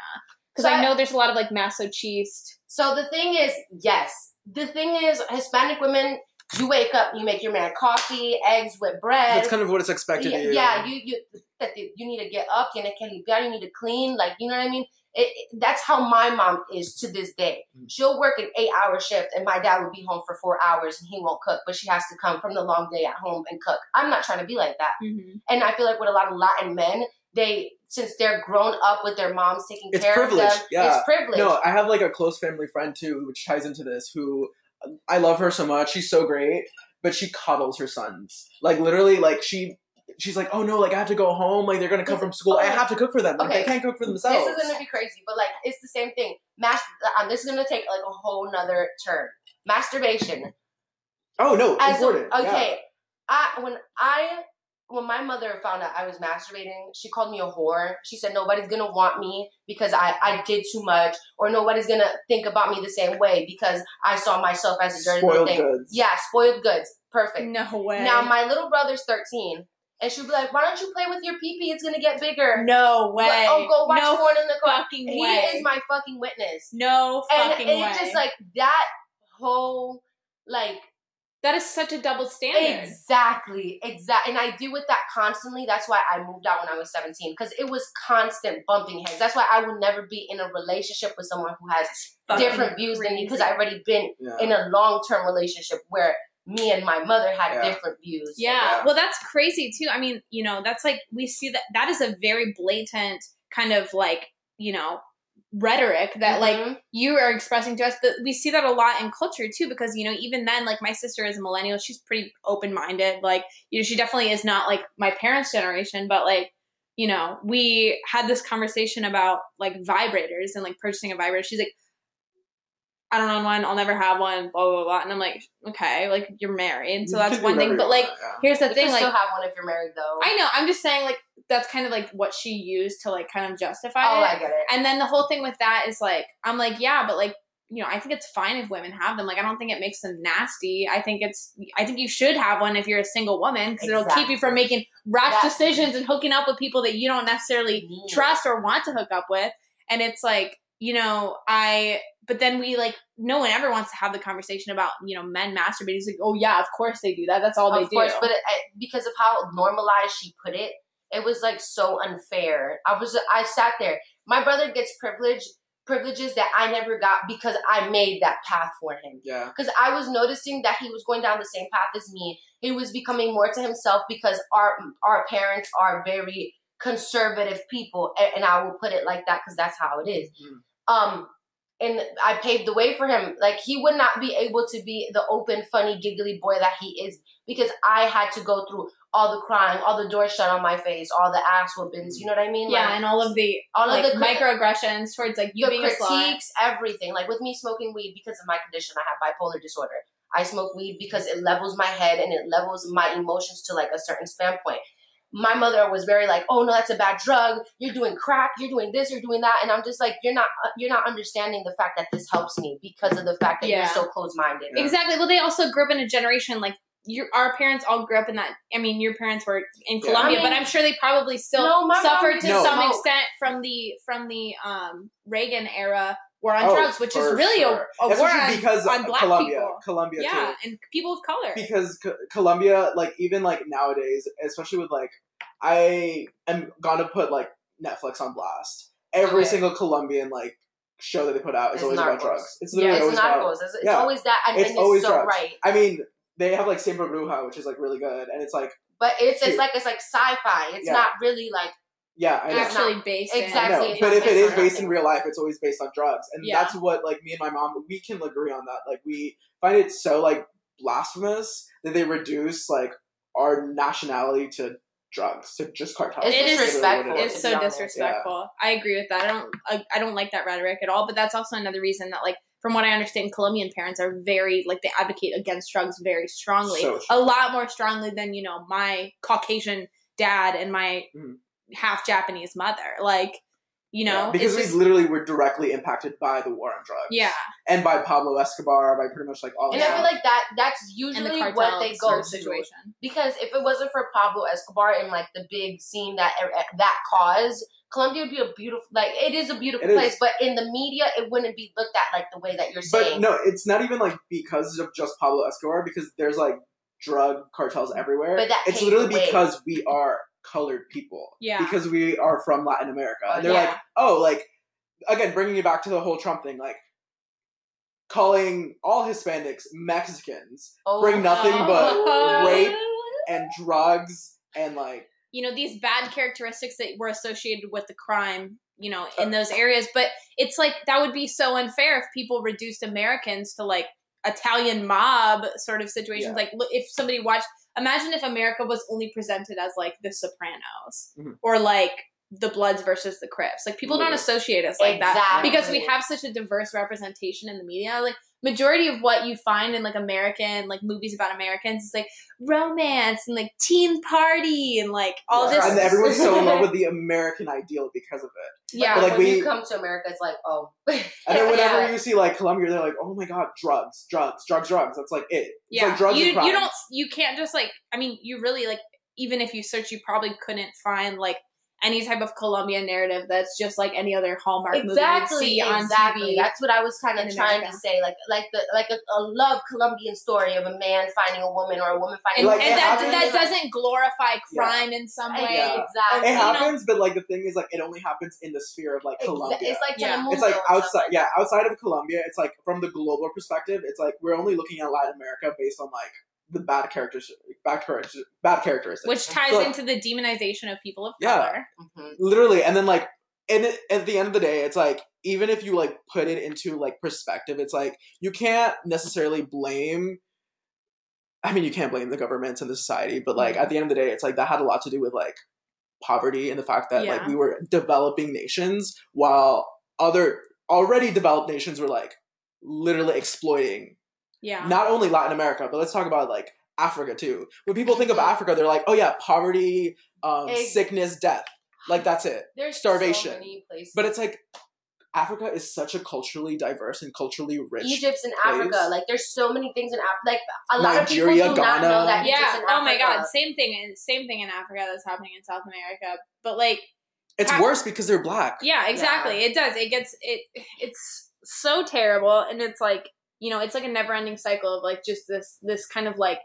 Because So I I- know there's a lot of like masochist. So the thing is, yes. The thing is, Hispanic women, you wake up, you make your man coffee, eggs with bread. that's kind of what it's expected yeah, of you. yeah, you you you you need to get up, you need to limpiar, you need to clean, like you know what I mean. It, it- that's how my mom is to this day. Mm. She'll work an eight-hour shift, and my dad will be home for four hours, and he won't cook, but she has to come from the long day at home and cook. I'm not trying to be like that, and I feel like with a lot of Latin men, they since they're grown up with their moms taking It's care privilege, of them, it's privilege. yeah. it's privilege. No, I have like a close family friend too, which ties into this. Who I love her so much. She's so great, but she coddles her sons. Like literally, like she. She's like, oh no, like I have to go home. Like they're gonna come from school. I have to cook for them. Like Okay. they can't cook for themselves. This is gonna be crazy, but like it's the same thing. Mas- um, this is gonna take like a whole nother turn. Masturbation. oh no, As a- important. okay, I when I when my mother found out I was masturbating, she called me a whore. She said nobody's gonna want me because I I did too much, or nobody's gonna think about me the same way because I saw myself as a Yeah. dirty little Spoiled thing. goods. Yeah, spoiled goods. Perfect. No way. Now my little brother's thirteen, and she'll be like, "Why don't you play with your pee pee? It's gonna get bigger." no way. Like, oh, go watch no porn in the car. fucking He way. is my fucking witness. no fucking way. And fucking it's just like that whole like that is such a double standard. exactly Exactly. and I deal with that constantly. That's why I moved out when I was 17 because it was constant bumping heads. That's why I would never be in a relationship with someone who has different views than me because. I've already been Yeah. in a long term relationship where me and my mother had Yeah. different views. Yeah. Yeah. Well, that's crazy too. I mean, you know, that's like we see that that is a very blatant kind of like, you know, rhetoric that like Mhm. you are expressing to us but we see that a lot in culture too because you know even then like my sister is a millennial she's pretty open-minded like you know she definitely is not like my parents generation but like you know we had this conversation about like vibrators and like purchasing a vibrator she's like I don't own one. I'll never have one. Blah blah blah. And I'm like, okay, like you're married, so You that's one thing. But like, want, yeah. here's the You thing, can like, still have one if you're married, though. I know. I'm just saying, like, that's kind of like what she used to like kind of justify it. oh, it. I get it. And then the whole thing with that is like, I'm like, yeah, but like, you know, I think it's fine if women have them. Like, I don't think it makes them nasty. I think it's, I think you should have one if you're a single woman because it'll keep you from making rash Yeah. decisions and hooking up with people that you don't necessarily Mm. trust or want to hook up with. And it's like, you know, I, but then we like, no one ever wants to have the conversation about, you know, men masturbating. It's like, oh yeah, of course they do that. That's all they of course, do. but it, it- because of how normalized she put it, it was like so unfair. I was, I sat there. My brother gets privilege, privileges that I never got because I made that path for him. Yeah. Because I was noticing that he was going down the same path as me. He was becoming more to himself because our our parents are very conservative people, and, and I will put it like that because that's how it is. Mhm. Um, and I paved the way for him. Like he would not be able to be the open, funny, giggly boy that he is because I had to go through all the crying, all the doors shut on my face, all the ass whoopings. You know what I mean? yeah, Like, and all of the all like of the microaggressions towards like you being critiques, everything. Like with me smoking weed because of my condition, I have bipolar disorder. I smoke weed because it levels my head and it levels my emotions to like a certain span point. My mother was very like, "Oh no, that's a bad drug. You're doing crack. You're doing this. You're doing that." And I'm just like, "You're not. uh, You're not understanding the fact that this helps me because of the fact that Yeah. you're so close minded." Exactly. Well, they also grew up in a generation like your our parents all grew up in that. I mean, your parents were in Yeah. Colombia, I but I'm sure they probably still No, my mom suffered to No. some smoked. extent from the from the um, Reagan era war on Oh, drugs, which is really sure. a, a war on, because on of black Colombia, people. Colombia yeah, too. and people of color. because Co- Colombia, like even like nowadays, especially with like, I am gonna put like Netflix on blast. Every Okay. single Colombian like show that they put out is It's always about drugs. It's Yeah, literally It's always not about. It's, it's yeah. always that, and, It's and always so drugs. right. I mean, they have like Siempre Bruja, which is like really good, and it's like But it's it's like it's like sci-fi. It's Yeah. not really like yeah, I know. It's actually not- based I exactly. know, but if it is based is on based in real life, it's always based on drugs, and Yeah. that's what like me and my mom we can agree on that. Like we find it so like blasphemous that they reduce like our nationality to drugs to just cartels. It's It is disrespectful. It's to so be honest. disrespectful. I agree with that. I don't. I, I don't like that rhetoric at all. But that's also another reason that, like, from what I understand, Colombian parents are very like they advocate against drugs very strongly, So a lot more strongly than you know my Caucasian dad and my Mhm. Half Japanese mother. Like, you know, Yeah, because it's we just- literally were directly impacted by the war on drugs. yeah, and by Pablo Escobar, by pretty much like all. And of I feel like that that's and the usually what they go sort of to. situation. Because if it wasn't for Pablo Escobar and like the big scene that eh, that caused, Colombia would be a beautiful like it is a beautiful It is. place, but in the media it wouldn't be looked at like the way that you're but saying. no, it's not even like because of just Pablo Escobar, because there's like drug cartels everywhere. But that it's literally the because we are colored people. Yeah. because we are from Latin America, and they're yeah. like, oh, like again, bringing it back to the whole Trump thing, like calling all Hispanics Mexicans Oh, bring nothing oh. but Oh. [LAUGHS] rape and drugs and like you know these bad characteristics that were associated with the crime you know uh, in those areas but it's like that would be so unfair if people reduced americans to like italian mob sort of situations Yeah. like if somebody watched imagine if america was only presented as like the sopranos Mhm. or like the bloods versus the crips like people don't associate us like that because we have such a diverse representation in the media like majority of what you find in like american like movies about americans is like romance and like teen party and like all yeah, this and everyone's so in love [LAUGHS] with the American ideal because of it. yeah But, like, when we- you come to America, it's like oh, And then [LAUGHS] whenever Yeah. you see like Colombia, they're like, "Oh my god, drugs, drugs, drugs, drugs." That's like it. It's yeah like drugs you, you don't you can't just like i mean you really like even if you search you probably couldn't find like any type of colombian narrative that's just like any other hallmark exactly, movie you'd see on exactly. tv That's what I was kind of trying America. to say, like like the like a, a love Colombian story of a man finding a woman or a woman finding and, a Like, woman. and it that, happens- that doesn't glorify crime in some way Yeah. Exactly. It you know- happens, but like the thing is, like it only happens in the sphere of like Exa- Colombia. It's like Yeah. It's like outside, like yeah, outside of Colombia, it's like from the global perspective, it's like we're only looking at Latin America based on like the bad characters, bad characters, bad characteristics. which ties So, into the demonization of people of Yeah. color Mhm. literally, and then like and it, at the end of the day, it's like even if you like put it into like perspective, it's like you can't necessarily blame. I mean, you can't blame the governments and the society, but like at the end of the day, it's like that had a lot to do with like poverty and the fact that like we were developing nations while other already developed nations were like literally exploiting Yeah. not only Latin America, but let's talk about like Africa too. When people think of. Africa, they're like, oh yeah, poverty, um, Ex- sickness, death. Like that's it. There's starvation. So many places. But it's like Africa is such a culturally diverse and culturally rich. Egypt's in place. Africa. Like there's so many things in Africa. Like a lot Nigeria, of people do not Ghana. know that Egypt's yeah. in Oh my god. Same thing. in Same thing in Africa that's happening in South America. But like, It's Ha- worse because they're black. yeah, exactly. It does. It gets it. It's so terrible, and it's like you know, it's like a never-ending cycle of like just this this kind of like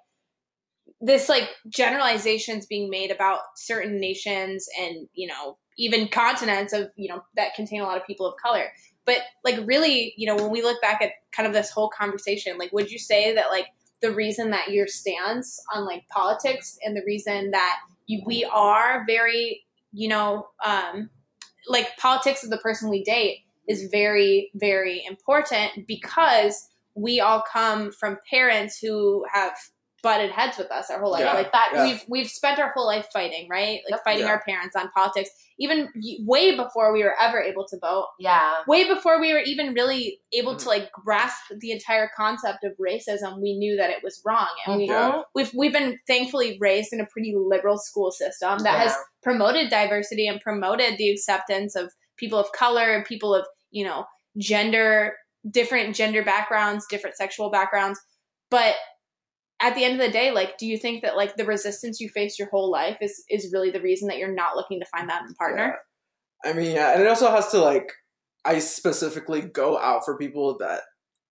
this like generalizations being made about certain nations and you know even continents of you know that contain a lot of people of color. But like really you know when we look back at kind of this whole conversation like would you say that like the reason that your stance on like politics and the reason that you, we are very you know um like politics of the person we date is very very important because we all come from parents who have butted heads with us our whole life Yeah, like that yeah. we've we've spent our whole life fighting right like fighting Yeah. our parents on politics even way before we were ever able to vote yeah. way before we were even really able Mm. to like grasp the entire concept of racism we knew that it was wrong and we Yeah. we've we've been thankfully raised in a pretty liberal school system that has promoted diversity and promoted the acceptance of people of color and people of you know gender different gender backgrounds different sexual backgrounds but at the end of the day like do you think that like the resistance you face your whole life is is really the reason that you're not looking to find that in a partner Yeah. I mean, yeah, and it also has to like I specifically go out for people that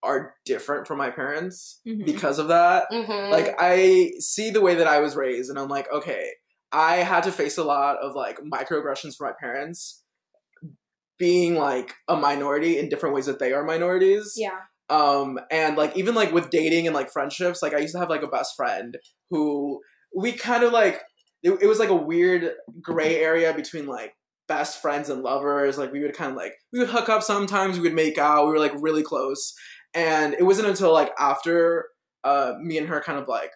are different from my parents Mhm. because of that. Mm-hmm. Like I see the way that I was raised and I'm like, okay, I had to face a lot of like microaggressions from my parents being like a minority in different ways that they are minorities. yeah Um and like even like with dating and like friendships, like I used to have like a best friend who we kind of like it, it was like a weird gray area between like best friends and lovers. Like we would kind of like we would hook up sometimes, we would make out, we were like really close. And it wasn't until like after uh me and her kind of like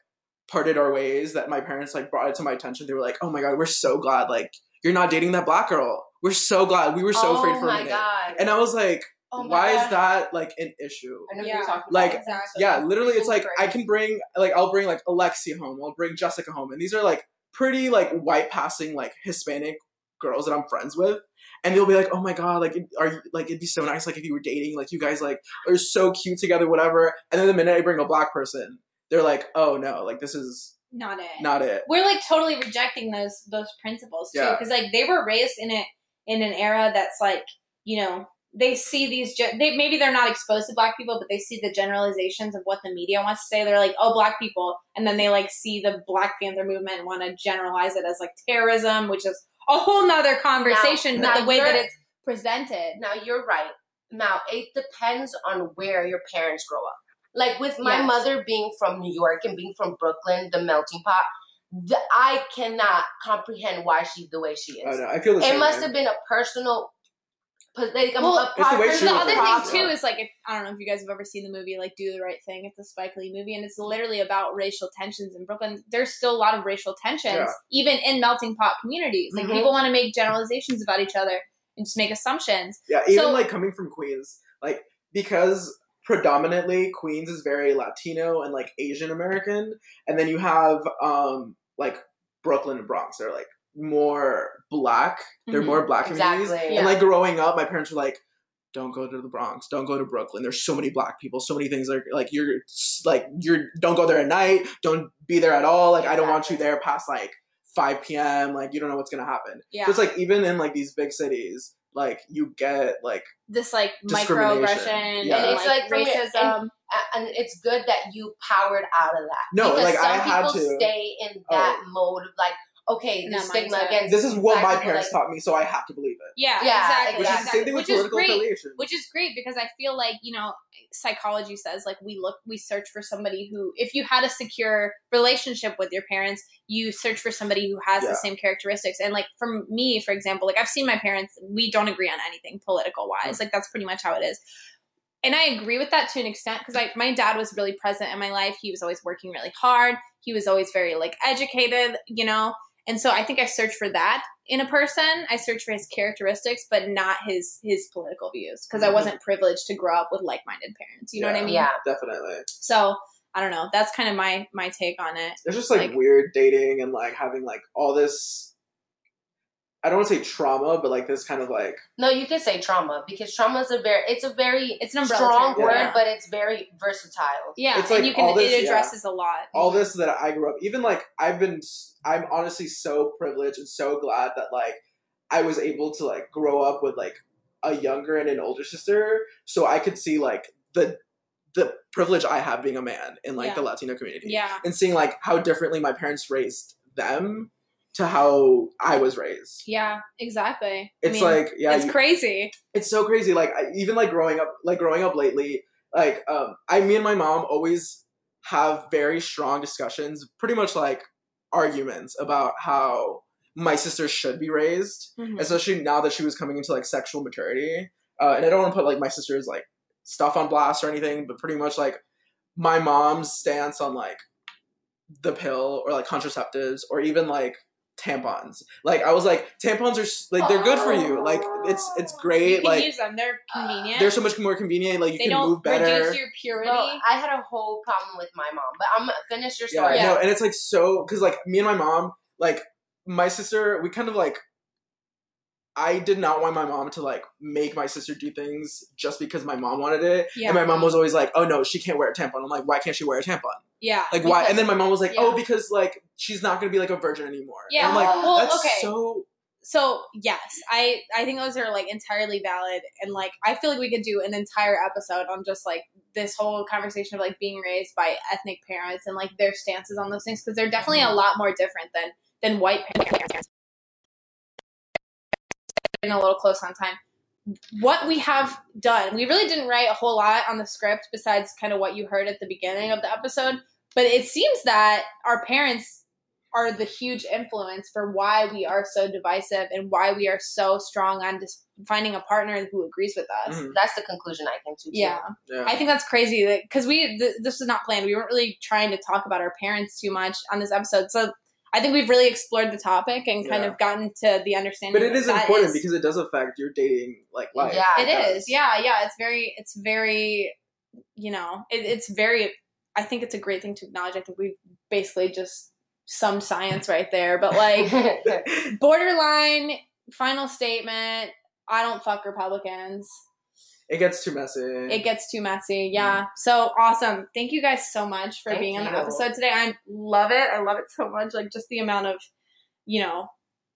parted our ways that my parents like brought it to my attention. They were like, "Oh my god, we're so glad like you're not dating that black girl. We're so glad. We were so oh afraid for a minute." god. And I was like, Oh "Why God. is that like an issue?" I know Yeah. you're talking Like, about. exactly. Yeah, literally, it's like I can bring like I'll bring like Alexi home. I'll bring Jessica home, and these are like pretty like white passing like Hispanic girls that I'm friends with, and they'll be like, "Oh my god, like are you like it'd be so nice like if you were dating like you guys like are so cute together, whatever." And then the minute I bring a black person, they're like, "Oh no, like this is not it not it." we're like totally rejecting those those principles too Yeah. because like they were raised in it in an era that's like you know they see these they maybe they're not exposed to black people but they see the generalizations of what the media wants to say they're like oh black people and then they like see the black panther movement and want to generalize it as like terrorism which is a whole nother conversation Now- but now the way that it's presented Now you're right. Now it depends on where your parents grow up. Like with my Yes. mother being from New York and being from Brooklyn, the melting pot, the, I cannot comprehend why she's the way she is. don't know. I feel the It same must way. have been a personal. Like, Well, a It's the way personal she the was other thing too is like if I don't know if you guys have ever seen the movie like Do the Right Thing. It's a Spike Lee movie, and it's literally about racial tensions in Brooklyn. There's still a lot of racial tensions, Yeah. even in melting pot communities. Like Mhm. people want to make generalizations about each other and just make assumptions. Yeah, even So- like coming from Queens, like because predominantly Queens is very Latino and like Asian American, and then you have um like Brooklyn and Bronx are like more black. They're Mhm. more black communities. Exactly. Yeah. And like growing up, my parents were like, "Don't go to the Bronx. Don't go to Brooklyn. There's so many black people. So many things. Like like you're like you're don't go there at night. Don't be there at all. Like I don't want you there past like 5 p.m. Like you don't know what's gonna happen. Yeah, So it's like even in like these big cities, like you get like this like microaggression Yeah. and And it's like, like racism. Um, a- and it's good that you powered out of that. No, because like, some I had people to. stay in oh. that mode of like, okay, the stigma against This is what my parents like, taught me, so I have to believe it. Yeah, Yeah, exactly. Which is the same thing with Which is political great. affiliation. Which is great because I feel like, you know, psychology says like we look we search for somebody who if you had a secure relationship with your parents, you search for somebody who has Yeah. the same characteristics. And like for me, for example, like I've seen my parents, we don't agree on anything political Mm. wise. Like that's pretty much how it is. And I agree with that to an extent because like my dad was really present in my life. He was always working really hard. He was always very like educated, you know. And so I think I search for that in a person. I search for his characteristics, but not his his political views because I Mhm. wasn't privileged to grow up with like minded parents. You know what I mean? Yeah. Definitely. So I don't know. That's kind of my my take on it. It's just like, Like- weird dating and like having like all this. I don't want to say trauma, but like this kind of like No, you can say trauma because trauma is a very it's a very It's an umbrella strong term. word, Yeah. but it's very versatile. Yeah, It's and like you can this, it yeah. addresses a lot. all this that I grew up. Even like I've been, I'm honestly so privileged and so glad that like I was able to like grow up with like a younger and an older sister, so I could see like the the privilege I have being a man in like Yeah. the Latino community. Yeah. and seeing like how differently my parents raised them to how I was raised. Yeah, exactly. It's I mean, like yeah, it's you- crazy. it's so crazy. Like I, even like growing up, like growing up lately, like um, I, me and my mom always have very strong discussions, pretty much like arguments about how my sister should be raised, Mhm. especially now that she was coming into like sexual maturity. Uh, and I don't want to put like my sister's like stuff on blast or anything, but pretty much like my mom's stance on like the pill or like contraceptives or even like tampons. Like I was like tampons are like they're good for you. Like it's it's oh. You great. can Like use them. They're convenient. they're so much more convenient. Like you they can don't move better. reduce your purity. Well, I had a whole problem with my mom, but I'm gonna finish your yeah, story. no, and it's like so because like me and my mom, like my sister, we kind of like. I did not want my mom to like make my sister do things just because my mom wanted it. yeah. And my mom was always like, "Oh no, she can't wear a tampon." I'm like, "Why can't she wear a tampon? yeah. Like why?" And then my mom was like, oh, yeah. "Oh, because like she's not gonna be like a virgin anymore." And Yeah, I'm like, well, "That's okay. so." so yes i i think those are like entirely valid and like i feel like we could do an entire episode on just like this whole conversation of like being raised by ethnic parents and like their stances on those things because they're definitely a mm-hmm. lot more different than than white parents Getting a little close on time what we have done we really didn't write a whole lot on the script besides kind of what you heard at the beginning of the episode but it seems that our parents are the huge influence for why we are so divisive and why we are so strong on just finding a partner who agrees with us. Mhm. That's the conclusion I came to. too. Yeah, Yeah. I think that's crazy because we th- this was not planned. We weren't really trying to talk about our parents too much on this episode, so I think we've really explored the topic and kind Yeah. of gotten to the understanding. but it is that important is- because it does affect your dating like life. Yeah, it does. yeah yeah it's very it's very you know it, it's very i think it's a great thing to acknowledge i think we've basically just some science right there but like [LAUGHS] borderline final statement i don't fuck republicans It gets too messy. it gets too messy yeah so awesome thank you guys so much for Thank being on the episode today i love it i love it so much like just the amount of you know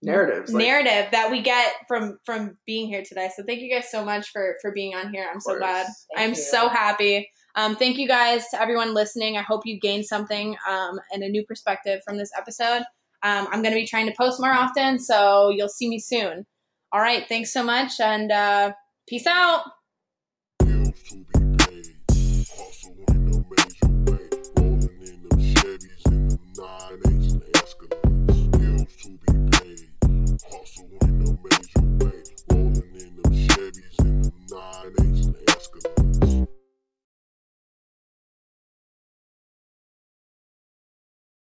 Narratives. Like, narrative that we get from from being here today. So thank you guys so much for for being on here. I'm so glad. Thank I'm you. so happy. Um, thank you guys to everyone listening. I hope you gained something um, and a new perspective from this episode. Um, I'm going to be trying to post more often, so you'll see me soon. All right, thanks so much, and uh, peace out to be paid. Hustle in the major way, rolling in them Chevys and them nine eights and Escalades. To be in major way, rolling in them Chevys and nine eights and Escalades.